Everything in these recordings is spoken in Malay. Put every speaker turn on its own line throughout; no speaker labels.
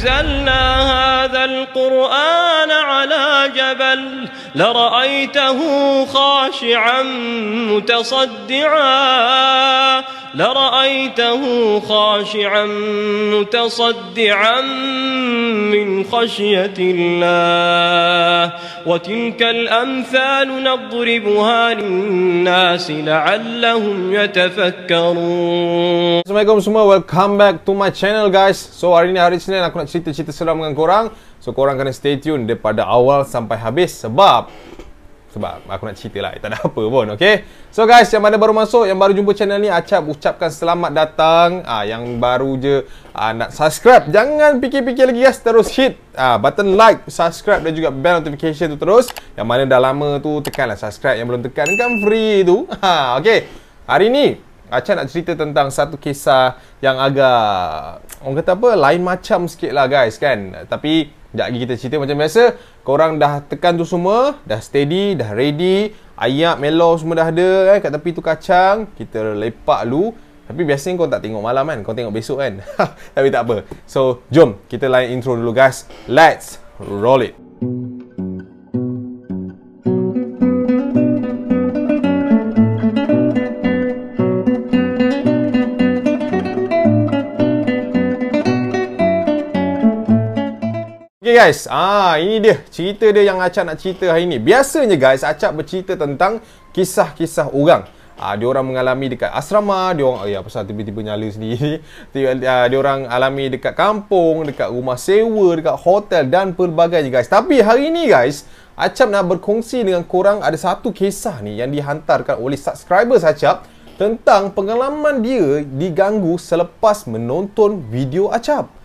أنزلنا هذا القرآن على جبل لرأيته خاشعا متصدعا. لرأيته خاشعا متصدعا من خشية الله وتلك الأمثال نضربها للناس لعلهم يتفكرون
Assalamualaikum semua, welcome back to my channel guys So hari ni hari Senin aku nak cerita-cerita seram dengan korang So korang kena stay tune daripada awal sampai habis Sebab sebab aku nak cerita lah, tak ada apa pun, okay? So guys, yang mana baru masuk, yang baru jumpa channel ni Acap ucapkan selamat datang. Ah, Yang baru je ah, nak subscribe. Jangan fikir-fikir lagi guys, terus hit ah, button like, subscribe dan juga bell notification tu terus. Yang mana dah lama tu, tekanlah subscribe. Yang belum tekan, kan free tu. Ha, Okay, hari ni Acap nak cerita tentang satu kisah yang agak Orang kata apa, lain macam sikit lah guys kan? Tapi Sekejap lagi kita cerita macam biasa Korang dah tekan tu semua Dah steady, dah ready. Ayak, melo semua dah ada kan Kat tepi tu kacang. Kita lepak dulu. Tapi biasanya kau tak tengok malam kan? Kau tengok besok kan? Tapi tak apa. So, jom kita lain intro dulu guys. Let's roll it guys, ah ini dia cerita dia yang Acap nak cerita hari ni. Biasanya guys, Acap bercerita tentang kisah-kisah orang. Ah dia orang mengalami dekat asrama, dia orang ya pasal tiba-tiba nyala sendiri. dia, dia orang alami dekat kampung, dekat rumah sewa, dekat hotel dan pelbagai guys. Tapi hari ni guys, Acap nak berkongsi dengan korang ada satu kisah ni yang dihantarkan oleh subscribers Acap tentang pengalaman dia diganggu selepas menonton video Acap.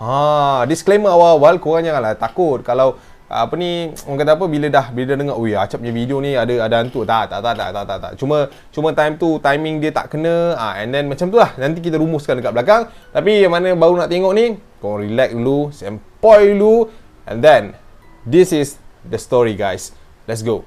Ha, disclaimer awal-awal korang janganlah takut. Kalau apa ni orang kata apa bila dah bila dah dengar oi acap punya video ni ada ada hantu. Tak tak tak tak tak tak, tak. cuma cuma time tu timing dia tak kena ah and then macam tu lah. Nanti kita rumuskan dekat belakang. Tapi yang mana baru nak tengok ni korang relax dulu sempoi dulu and then this is the story guys. Let's go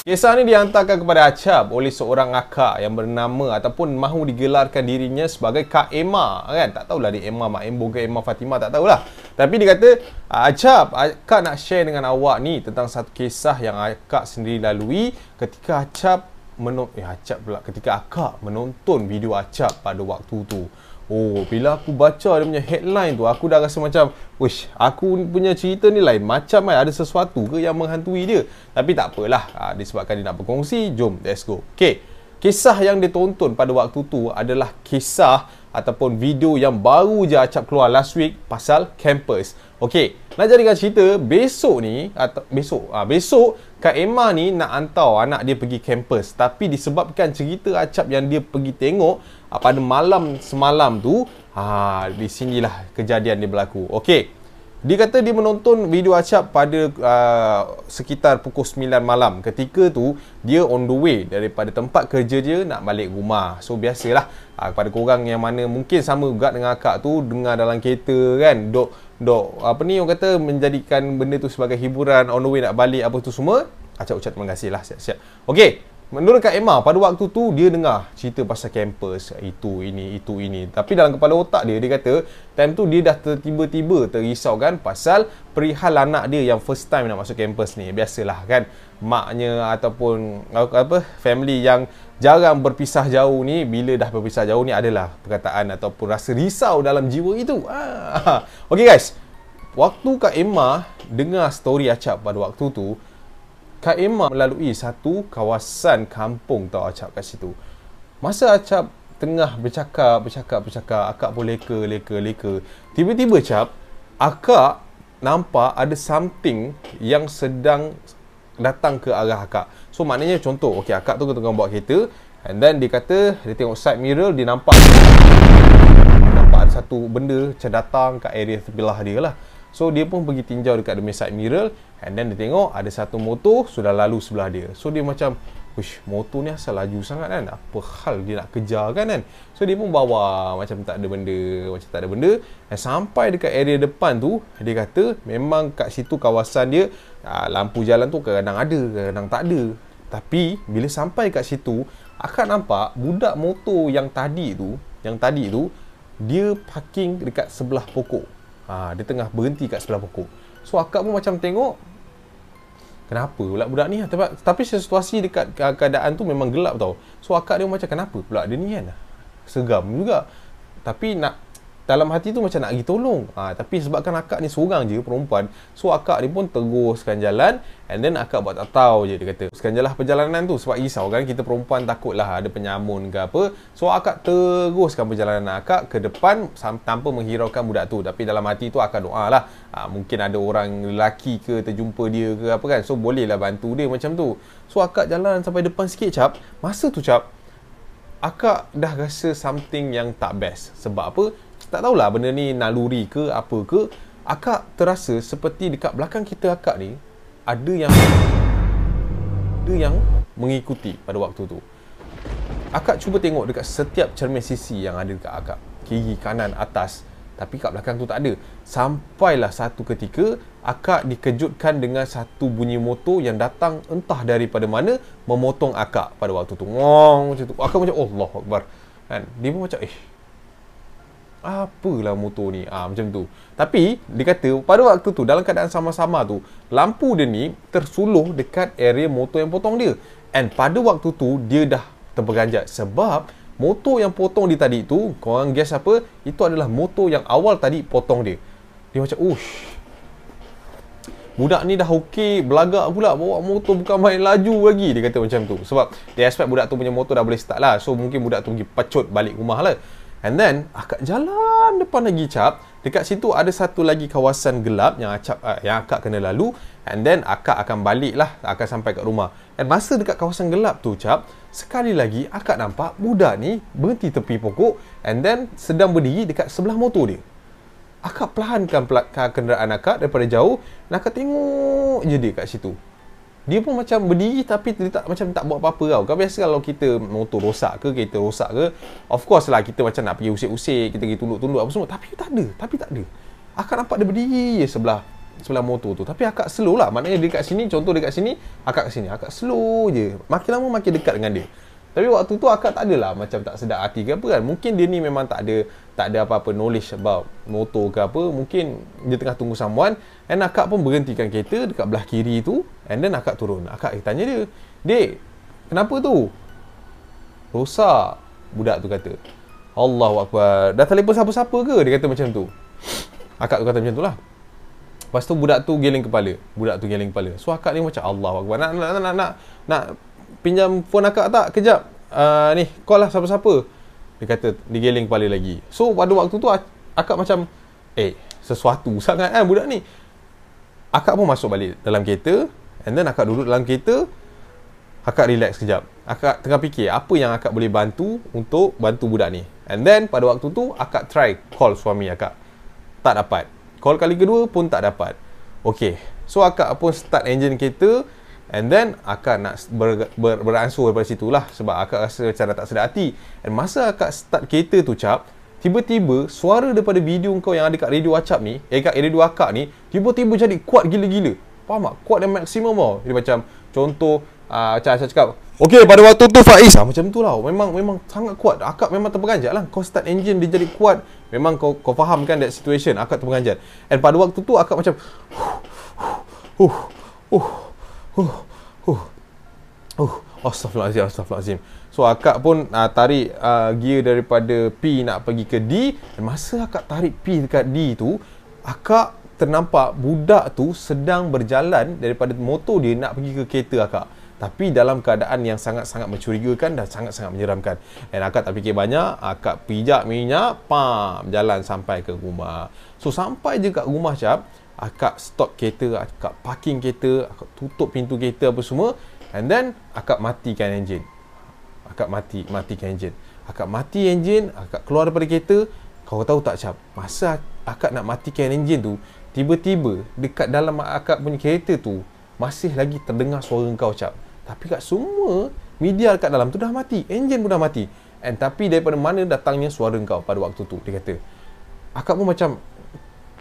Kisah ni dihantarkan kepada Acap oleh seorang akak yang bernama ataupun mahu digelarkan dirinya sebagai Kak Emma kan. Tak tahulah dia Emma Mak Embo ke Emma Fatimah tak tahulah. Tapi dia kata Acap, akak nak share dengan awak ni tentang satu kisah yang akak sendiri lalui ketika Acap menonton eh Acap pula ketika akak menonton video Acap pada waktu tu. Oh, bila aku baca dia punya headline tu, aku dah rasa macam, wish, aku punya cerita ni lain macam kan, ada sesuatu ke yang menghantui dia. Tapi tak apalah, ha, disebabkan dia nak berkongsi, jom, let's go. Okay, kisah yang dia tonton pada waktu tu adalah kisah ataupun video yang baru je Acap keluar last week pasal campus. Okay, nak jadikan cerita, besok ni, atau besok, ha, besok, Kak Emma ni nak hantar anak dia pergi kampus. Tapi disebabkan cerita Acap yang dia pergi tengok pada malam semalam tu, ha, di sinilah kejadian dia berlaku. Okey. Dia kata dia menonton video Acap pada uh, sekitar pukul 9 malam. Ketika tu, dia on the way daripada tempat kerja dia nak balik rumah. So, biasalah uh, kepada korang yang mana mungkin sama juga dengan akak tu, dengar dalam kereta kan, dok dok apa ni orang kata menjadikan benda tu sebagai hiburan on the way nak balik apa tu semua acap ucap terima kasih lah siap-siap okey menurut Kak Emma pada waktu tu dia dengar cerita pasal kampus itu ini itu ini tapi dalam kepala otak dia dia kata time tu dia dah tiba-tiba terisau kan pasal perihal anak dia yang first time nak masuk kampus ni biasalah kan maknya ataupun apa family yang jarang berpisah jauh ni bila dah berpisah jauh ni adalah perkataan ataupun rasa risau dalam jiwa itu. Ah. Okey guys. Waktu Kak Emma dengar story Acap pada waktu tu, Kak Emma melalui satu kawasan kampung tau Acap kat situ. Masa Acap tengah bercakap, bercakap, bercakap, akak pun leka, leka, leka. Tiba-tiba Acap, akak nampak ada something yang sedang datang ke arah akak. So maknanya contoh, okey akak tu tengah bawa kereta and then dia kata dia tengok side mirror dia nampak nampak ada satu benda macam datang kat area sebelah dia lah. So dia pun pergi tinjau dekat demi side mirror and then dia tengok ada satu motor sudah lalu sebelah dia. So dia macam Wish, motor ni asal laju sangat kan? Apa hal dia nak kejar kan kan? So dia pun bawa macam tak ada benda, macam tak ada benda. Dan sampai dekat area depan tu, dia kata memang kat situ kawasan dia, lampu jalan tu kadang ada, kadang tak ada. Tapi bila sampai kat situ, akak nampak budak motor yang tadi tu, yang tadi tu, dia parking dekat sebelah pokok. Ha, dia tengah berhenti kat sebelah pokok. So akak pun macam tengok Kenapa pula budak ni? Tapi, tapi situasi dekat keadaan tu memang gelap tau. So akak dia macam kenapa pula dia ni kan? Segam juga. Tapi nak dalam hati tu macam nak pergi tolong. Ha, tapi sebabkan akak ni seorang je perempuan, so akak ni pun teruskan jalan and then akak buat tak tahu je dia kata. Teruskan jalan perjalanan tu sebab risau kan kita perempuan takutlah ada penyamun ke apa. So akak teruskan perjalanan akak ke depan tanpa menghiraukan budak tu. Tapi dalam hati tu akak doa lah. Ha, mungkin ada orang lelaki ke terjumpa dia ke apa kan. So bolehlah bantu dia macam tu. So akak jalan sampai depan sikit cap. Masa tu cap, akak dah rasa something yang tak best. Sebab apa? Tak tahulah benda ni naluri ke apa ke. Akak terasa seperti dekat belakang kita akak ni ada yang ada yang mengikuti pada waktu tu. Akak cuba tengok dekat setiap cermin sisi yang ada dekat akak. Kiri kanan atas. Tapi kat belakang tu tak ada. Sampailah satu ketika akak dikejutkan dengan satu bunyi motor yang datang entah daripada mana memotong akak pada waktu tu. Ngong macam tu. Akak macam Allah Akbar. Kan? Dia pun macam eh apalah motor ni? Ah macam tu. Tapi dia kata pada waktu tu dalam keadaan sama-sama tu lampu dia ni tersuluh dekat area motor yang potong dia. And pada waktu tu dia dah terperanjat. Sebab motor yang potong dia tadi tu korang guess apa? Itu adalah motor yang awal tadi potong dia. Dia macam ush Budak ni dah okey, belagak pula bawa motor bukan main laju lagi. Dia kata macam tu. Sebab dia expect budak tu punya motor dah boleh start lah. So mungkin budak tu pergi pecut balik rumah lah. And then akak jalan depan lagi cap dekat situ ada satu lagi kawasan gelap yang acap uh, yang akak kena lalu. And then akak akan balik lah akan sampai kat rumah. And masa dekat kawasan gelap tu cap sekali lagi akak nampak budak ni berhenti tepi pokok and then sedang berdiri dekat sebelah motor dia. Akak perlahankan kenderaan akak daripada jauh dan akak tengok je dia kat situ dia pun macam berdiri tapi dia tak macam tak buat apa-apa tau. Kan biasa kalau kita motor rosak ke, kereta rosak ke, of course lah kita macam nak pergi usik-usik, kita pergi tunduk-tunduk apa semua. Tapi tak ada, tapi tak ada. Akak nampak dia berdiri je sebelah sebelah motor tu. Tapi akak slow lah. Maknanya dia kat sini, contoh dia kat sini, akak kat sini. Akak slow je. Makin lama makin dekat dengan dia. Tapi waktu tu akak tak adalah macam tak sedar hati ke apa kan. Mungkin dia ni memang tak ada tak ada apa-apa knowledge about motor ke apa. Mungkin dia tengah tunggu someone. And akak pun berhentikan kereta dekat belah kiri tu. And then akak turun. Akak tanya dia. Dek, kenapa tu? Rosak. Budak tu kata. Allah Akbar. Dah telefon siapa-siapa ke? Dia kata macam tu. Akak tu kata macam tu lah. Lepas tu budak tu geling kepala. Budak tu geling kepala. So akak ni macam Allah Akbar. Nak, nak, nak, nak, nak pinjam phone akak tak? Kejap. Uh, ni, call lah siapa-siapa. Dia kata, digeling kepala lagi. So, pada waktu tu, akak macam, eh, sesuatu sangat kan budak ni. Akak pun masuk balik dalam kereta. And then, akak duduk dalam kereta. Akak relax kejap. Akak tengah fikir, apa yang akak boleh bantu untuk bantu budak ni. And then, pada waktu tu, akak try call suami akak. Tak dapat. Call kali kedua pun tak dapat. Okay. So, akak pun start engine kereta. And then akak nak ber, ber, beransur daripada situ lah sebab akak rasa macam tak sedar hati. And masa akak start kereta tu cap, tiba-tiba suara daripada video kau yang ada kat radio acap ni, eh kat radio akak ni, tiba-tiba jadi kuat gila-gila. Faham tak? Kuat dan maksimum tau. Dia macam contoh uh, macam saya cakap, Okay, pada waktu tu Faiz ah, Macam tu lah Memang memang sangat kuat Akak memang terperanjat lah Kau start engine dia jadi kuat Memang kau kau faham kan that situation Akak terperanjat And pada waktu tu akak macam Huh Huh Huh huh, huh, huh. Astaghfirullahaladzim, astaghfirullahaladzim. So akak pun uh, tarik uh, gear daripada P nak pergi ke D. Dan masa akak tarik P dekat D tu, akak ternampak budak tu sedang berjalan daripada motor dia nak pergi ke kereta akak. Tapi dalam keadaan yang sangat-sangat mencurigakan dan sangat-sangat menyeramkan. Dan akak tak fikir banyak, akak pijak minyak, pam, jalan sampai ke rumah. So sampai je kat rumah cap, akak stop kereta, akak parking kereta, akak tutup pintu kereta apa semua and then akak matikan enjin. Akak mati, matikan enjin. Akak mati enjin, akak keluar daripada kereta, kau tahu tak cap, masa akak nak matikan enjin tu, tiba-tiba dekat dalam akak punya kereta tu masih lagi terdengar suara kau cap. Tapi kat semua media dekat dalam tu dah mati, enjin pun dah mati. And tapi daripada mana datangnya suara kau pada waktu tu? Dia kata. Akak pun macam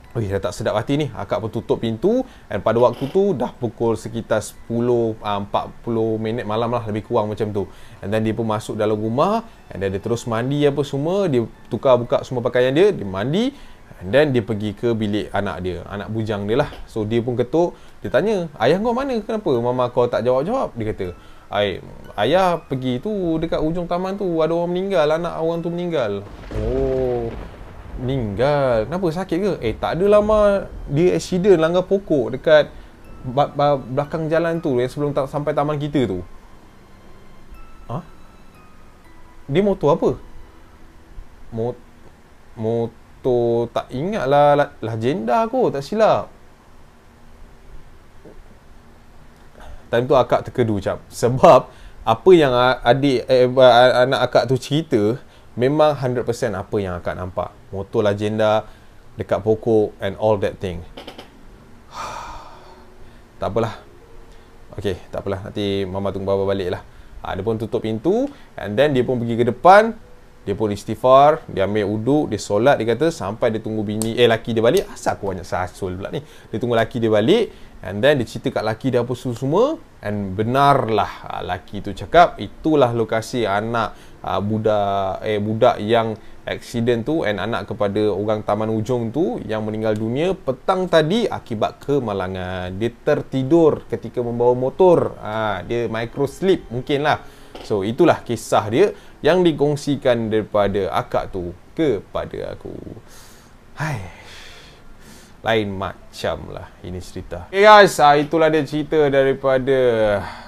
Oh, dah tak sedap hati ni. Akak pun tutup pintu dan pada waktu tu dah pukul sekitar 10 uh, 40 minit malam lah lebih kurang macam tu. And then dia pun masuk dalam rumah and then dia terus mandi apa semua, dia tukar buka semua pakaian dia, dia mandi and then dia pergi ke bilik anak dia, anak bujang dia lah. So dia pun ketuk, dia tanya, "Ayah kau mana? Kenapa mama kau tak jawab-jawab?" Dia kata, Ay, ayah pergi tu dekat ujung taman tu ada orang meninggal, anak orang tu meninggal. Oh, meninggal. Kenapa sakit ke? Eh tak ada lama dia accident langgar pokok dekat belakang jalan tu yang sebelum ta- sampai taman kita tu. Ha? Dia motor apa? Mot motor tak ingat lah lah, lah jenda aku tak silap. Time tu akak terkedu cap. Sebab apa yang adik eh, anak akak tu cerita memang 100% apa yang akak nampak. Motor legenda dekat pokok and all that thing. Tak apalah. Ok tak apalah. Nanti mama tunggu baba balik lah. Ha, dia pun tutup pintu and then dia pun pergi ke depan dia pun istighfar dia ambil uduk dia solat dia kata sampai dia tunggu bini eh laki dia balik. Asal aku banyak sasul pula ni? Dia tunggu laki dia balik and then dia cerita kat laki dia apa semua and benarlah ha, laki tu cakap itulah lokasi anak uh, budak eh budak yang accident tu and anak kepada orang taman ujung tu yang meninggal dunia petang tadi akibat kemalangan. Dia tertidur ketika membawa motor. Ha, dia micro sleep mungkinlah so itulah kisah dia yang dikongsikan daripada akak tu kepada aku. Hai. Lain macam lah ini cerita. Okay guys ha, itulah dia cerita daripada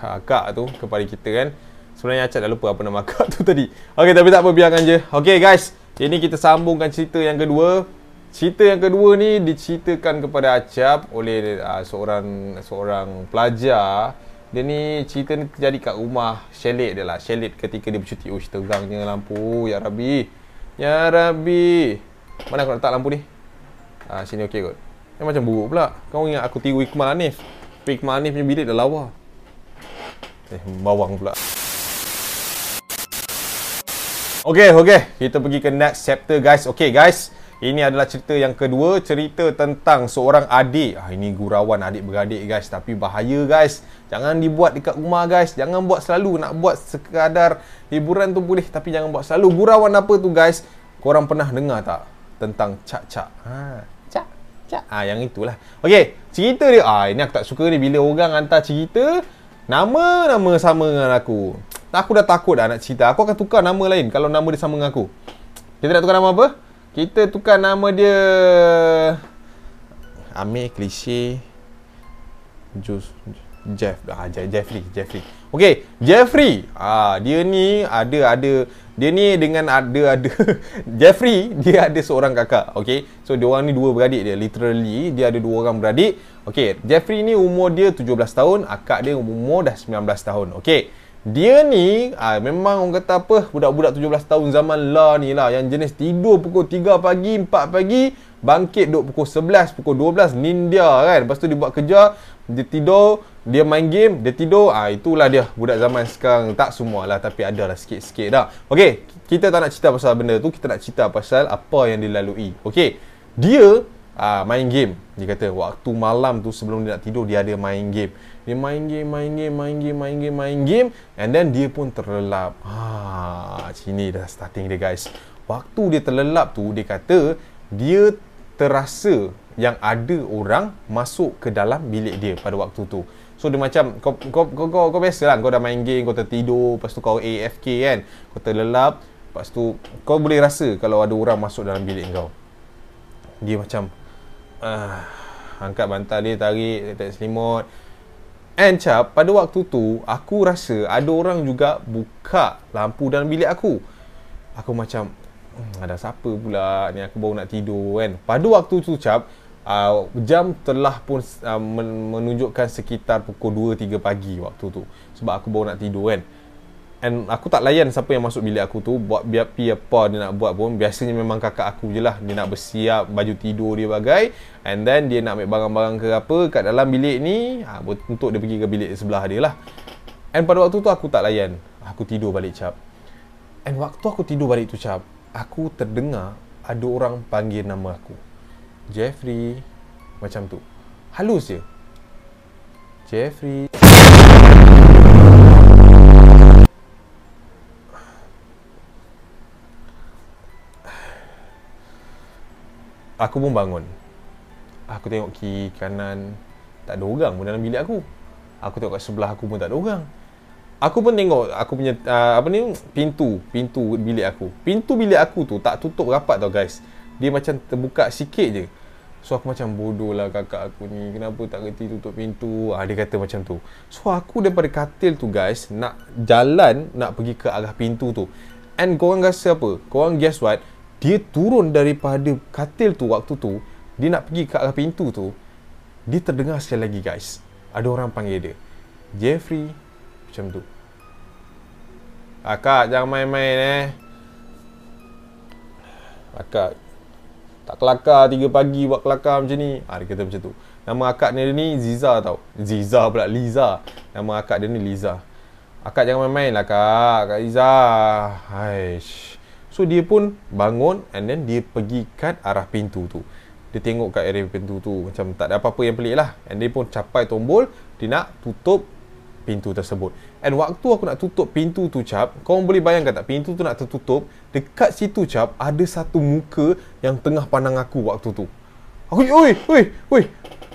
akak tu kepada kita kan. Sebenarnya Acap dah lupa apa nama akak tu tadi. Ok tapi tak apa biarkan je. Ok guys ini kita sambungkan cerita yang kedua. Cerita yang kedua ni diceritakan kepada Acap oleh uh, seorang seorang pelajar. Dia ni cerita ni terjadi kat rumah Shelit dia lah. Shelit ketika dia bercuti. Oh, tegangnya lampu. Ya Rabbi. Ya Rabbi. Mana aku nak letak lampu ni? Ah, sini okey kot. Yang macam buruk pula. Kau ingat aku tiru Ikmal Hanif. Tapi Ikmal Hanif punya bilik dah lawa. Eh, bawang pula. Okay, okay. Kita pergi ke next chapter guys. Okay guys. Ini adalah cerita yang kedua. Cerita tentang seorang adik. Ah, ini gurauan adik-beradik guys. Tapi bahaya guys. Jangan dibuat dekat rumah guys. Jangan buat selalu. Nak buat sekadar hiburan tu boleh. Tapi jangan buat selalu. Gurauan apa tu guys? Korang pernah dengar tak? Tentang cak-cak. Ha, cak, cak. Ah, yang itulah. Okay. Cerita dia. Ah, ini aku tak suka ni. Bila orang hantar cerita. Nama-nama sama dengan aku. Aku dah takut dah nak cerita. Aku akan tukar nama lain kalau nama dia sama dengan aku. Kita nak tukar nama apa? Kita tukar nama dia... Amir, klise. Jus. Jeff. Ah, Jeffrey. Jeffrey. Okay. Jeffrey. Ah, dia ni ada ada dia ni dengan ada ada Jeffrey dia ada seorang kakak okey so dia orang ni dua beradik dia literally dia ada dua orang beradik okey Jeffrey ni umur dia 17 tahun akak dia umur dah 19 tahun okey dia ni ah, memang orang kata apa budak-budak 17 tahun zaman lah ni lah. Yang jenis tidur pukul 3 pagi 4 pagi bangkit duk pukul 11 pukul 12 ninja kan. Lepas tu dia buat kerja dia tidur dia main game dia tidur. Ah itulah dia budak zaman sekarang. Tak semualah tapi ada lah sikit-sikit dah. Okey kita tak nak cerita pasal benda tu kita nak cerita pasal apa yang dilalui. Okey dia ah, main game dia kata waktu malam tu sebelum dia nak tidur dia ada main game dia main game, main game, main game, main game, main game and then dia pun terlelap. Ha, sini dah starting dia guys. Waktu dia terlelap tu dia kata dia terasa yang ada orang masuk ke dalam bilik dia pada waktu tu. So dia macam kau kau kau kau, kau biasalah kau dah main game, kau tertidur, lepas tu kau AFK kan. Kau terlelap, lepas tu kau boleh rasa kalau ada orang masuk dalam bilik kau. Dia macam uh, angkat bantal dia tarik, tarik selimut. And cap, pada waktu tu aku rasa ada orang juga buka lampu dalam bilik aku. Aku macam hmm, ada siapa pula ni aku baru nak tidur kan. Pada waktu tu cap, uh, jam telah pun uh, menunjukkan sekitar pukul 2 3 pagi waktu tu. Sebab aku baru nak tidur kan. And aku tak layan siapa yang masuk bilik aku tu Buat biar pi apa dia nak buat pun Biasanya memang kakak aku je lah. Dia nak bersiap baju tidur dia bagai And then dia nak ambil barang-barang ke apa Kat dalam bilik ni ha, Untuk dia pergi ke bilik sebelah dia lah. And pada waktu tu aku tak layan. Aku tidur balik cap And waktu aku tidur balik tu cap Aku terdengar Ada orang panggil nama aku. Jeffrey macam tu. Halus je. Jeffrey Aku pun bangun Aku tengok kiri kanan Tak ada orang pun dalam bilik aku Aku tengok kat sebelah aku pun tak ada orang Aku pun tengok aku punya uh, apa ni pintu pintu bilik aku. Pintu bilik aku tu tak tutup rapat tau guys. Dia macam terbuka sikit je. So aku macam bodoh lah kakak aku ni Kenapa tak kerti tutup pintu ah, Dia kata macam tu So aku daripada katil tu guys Nak jalan Nak pergi ke arah pintu tu And korang rasa apa? Korang guess what? Dia turun daripada katil tu waktu tu Dia nak pergi ke arah pintu tu Dia terdengar sekali lagi guys Ada orang panggil dia Jeffrey Macam tu Akak jangan main-main eh Akak tak kelakar 3 pagi buat kelakar macam ni. Ha, dia kata macam tu. Nama akak dia ni Ziza tau. Ziza pula, Liza. Nama akak dia ni Liza. Akak jangan main-main lah kak. Kak Liza. Haish. So dia pun bangun and then dia pergi kat arah pintu tu. Dia tengok kat area pintu tu. Macam tak ada apa-apa yang pelik lah. And dia pun capai tombol. Dia nak tutup pintu tersebut. And waktu aku nak tutup pintu tu cap, kau boleh bayangkan tak pintu tu nak tertutup, dekat situ cap ada satu muka yang tengah pandang aku waktu tu. Aku oi oi oi.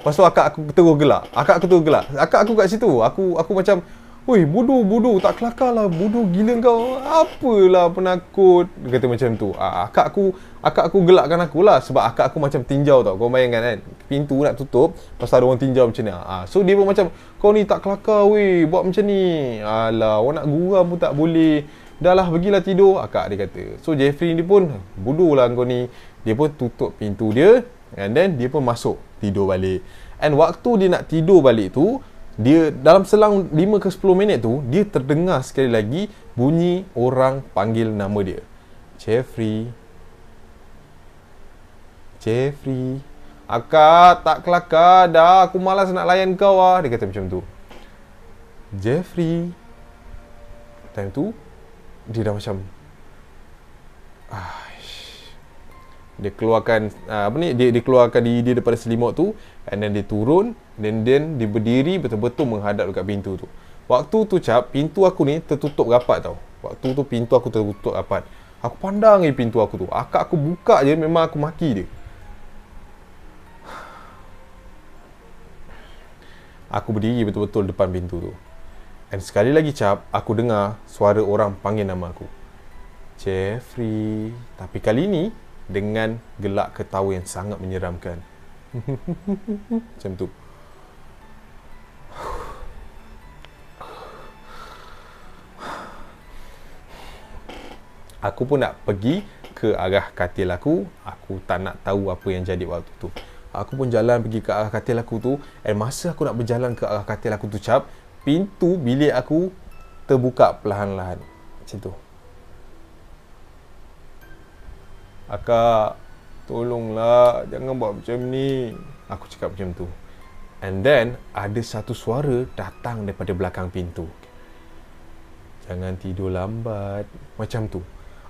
Tu akak aku terus gelak. Akak aku terus gelak. Akak aku kat situ. Aku aku macam Woi, bodoh, bodoh. Tak kelakar lah. Bodoh gila kau. Apalah penakut. Dia kata macam tu. Ah, akak aku akak aku gelakkan aku lah. Sebab akak aku macam tinjau tau. Kau bayangkan kan. Pintu nak tutup. Pasal ada orang tinjau macam ni. Ah, so, dia pun macam, kau ni tak kelakar weh. Buat macam ni. Alah, orang nak guram pun tak boleh. Dah lah, pergilah tidur. Akak dia kata. So, Jeffrey ni pun, bodoh lah kau ni. Dia pun tutup pintu dia. And then, dia pun masuk tidur balik. And waktu dia nak tidur balik tu, dia dalam selang 5 ke 10 minit tu dia terdengar sekali lagi bunyi orang panggil nama dia. Jeffrey. Jeffrey. Akak tak kelakar dah. Aku malas nak layan kau ah. Dia kata macam tu. Jeffrey. Time tu dia dah macam ah dia keluarkan uh, apa ni? Dia dikeluarkan diri dia daripada selimut tu and then dia turun dan then dia berdiri betul-betul menghadap dekat pintu tu. Waktu tu cap pintu aku ni tertutup rapat tau. Waktu tu pintu aku tertutup rapat. Aku pandang je pintu aku tu. Akak aku buka je memang aku maki dia. Aku berdiri betul-betul depan pintu tu. And sekali lagi cap aku dengar suara orang panggil nama aku. Jeffrey. Tapi kali ni dengan gelak ketawa yang sangat menyeramkan. Macam tu. Aku pun nak pergi ke arah katil aku. Aku tak nak tahu apa yang jadi waktu tu. Aku pun jalan pergi ke arah katil aku tu. Dan masa aku nak berjalan ke arah katil aku tu cap, pintu bilik aku terbuka perlahan-lahan. Macam tu. Akak Tolonglah Jangan buat macam ni Aku cakap macam tu And then Ada satu suara Datang daripada belakang pintu Jangan tidur lambat Macam tu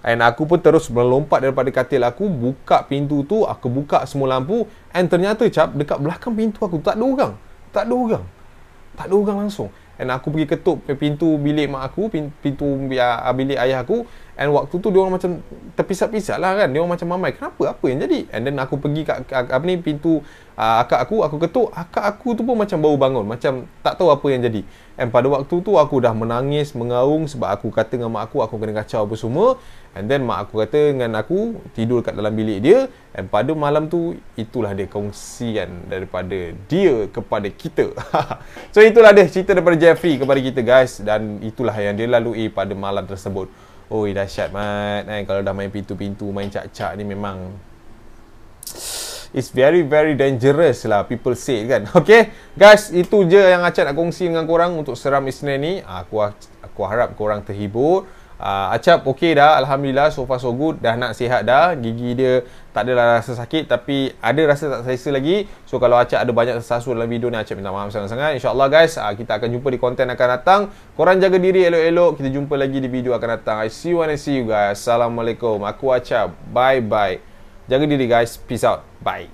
And aku pun terus melompat daripada katil aku Buka pintu tu Aku buka semua lampu And ternyata cap Dekat belakang pintu aku Tak ada orang Tak ada orang Tak ada orang langsung And aku pergi ketuk pintu bilik mak aku Pintu bilik ayah aku And waktu tu dia orang macam terpisah-pisah lah kan. Dia orang macam mamai. Kenapa? Apa yang jadi? And then aku pergi kat apa ni pintu uh, akak aku, aku ketuk. Akak aku tu pun macam baru bangun. Macam tak tahu apa yang jadi. And pada waktu tu aku dah menangis, mengaung sebab aku kata dengan mak aku aku kena kacau apa semua. And then mak aku kata dengan aku tidur kat dalam bilik dia. And pada malam tu itulah dia kongsian daripada dia kepada kita. so itulah dia cerita daripada Jeffrey kepada kita guys. Dan itulah yang dia lalui pada malam tersebut. Oi dahsyat mat kan kalau dah main pintu-pintu main cak-cak ni memang It's very very dangerous lah people say kan. Okay guys itu je yang Acap nak kongsi dengan korang untuk seram Isnin ni. Aku aku harap korang terhibur. Uh, Acap okey dah Alhamdulillah so far so good. Dah nak sihat dah. Gigi dia tak adalah rasa sakit Tapi ada rasa tak selesa lagi. So kalau Acap ada banyak sesasu dalam video ni Acap minta maaf sangat-sangat. InsyaAllah guys uh, Kita akan jumpa di konten akan datang. Korang jaga diri elok-elok. Kita jumpa lagi di video akan datang. I see you and I see you guys. Assalamualaikum. Aku Acap. Bye bye Jaga diri guys. Peace out. Bye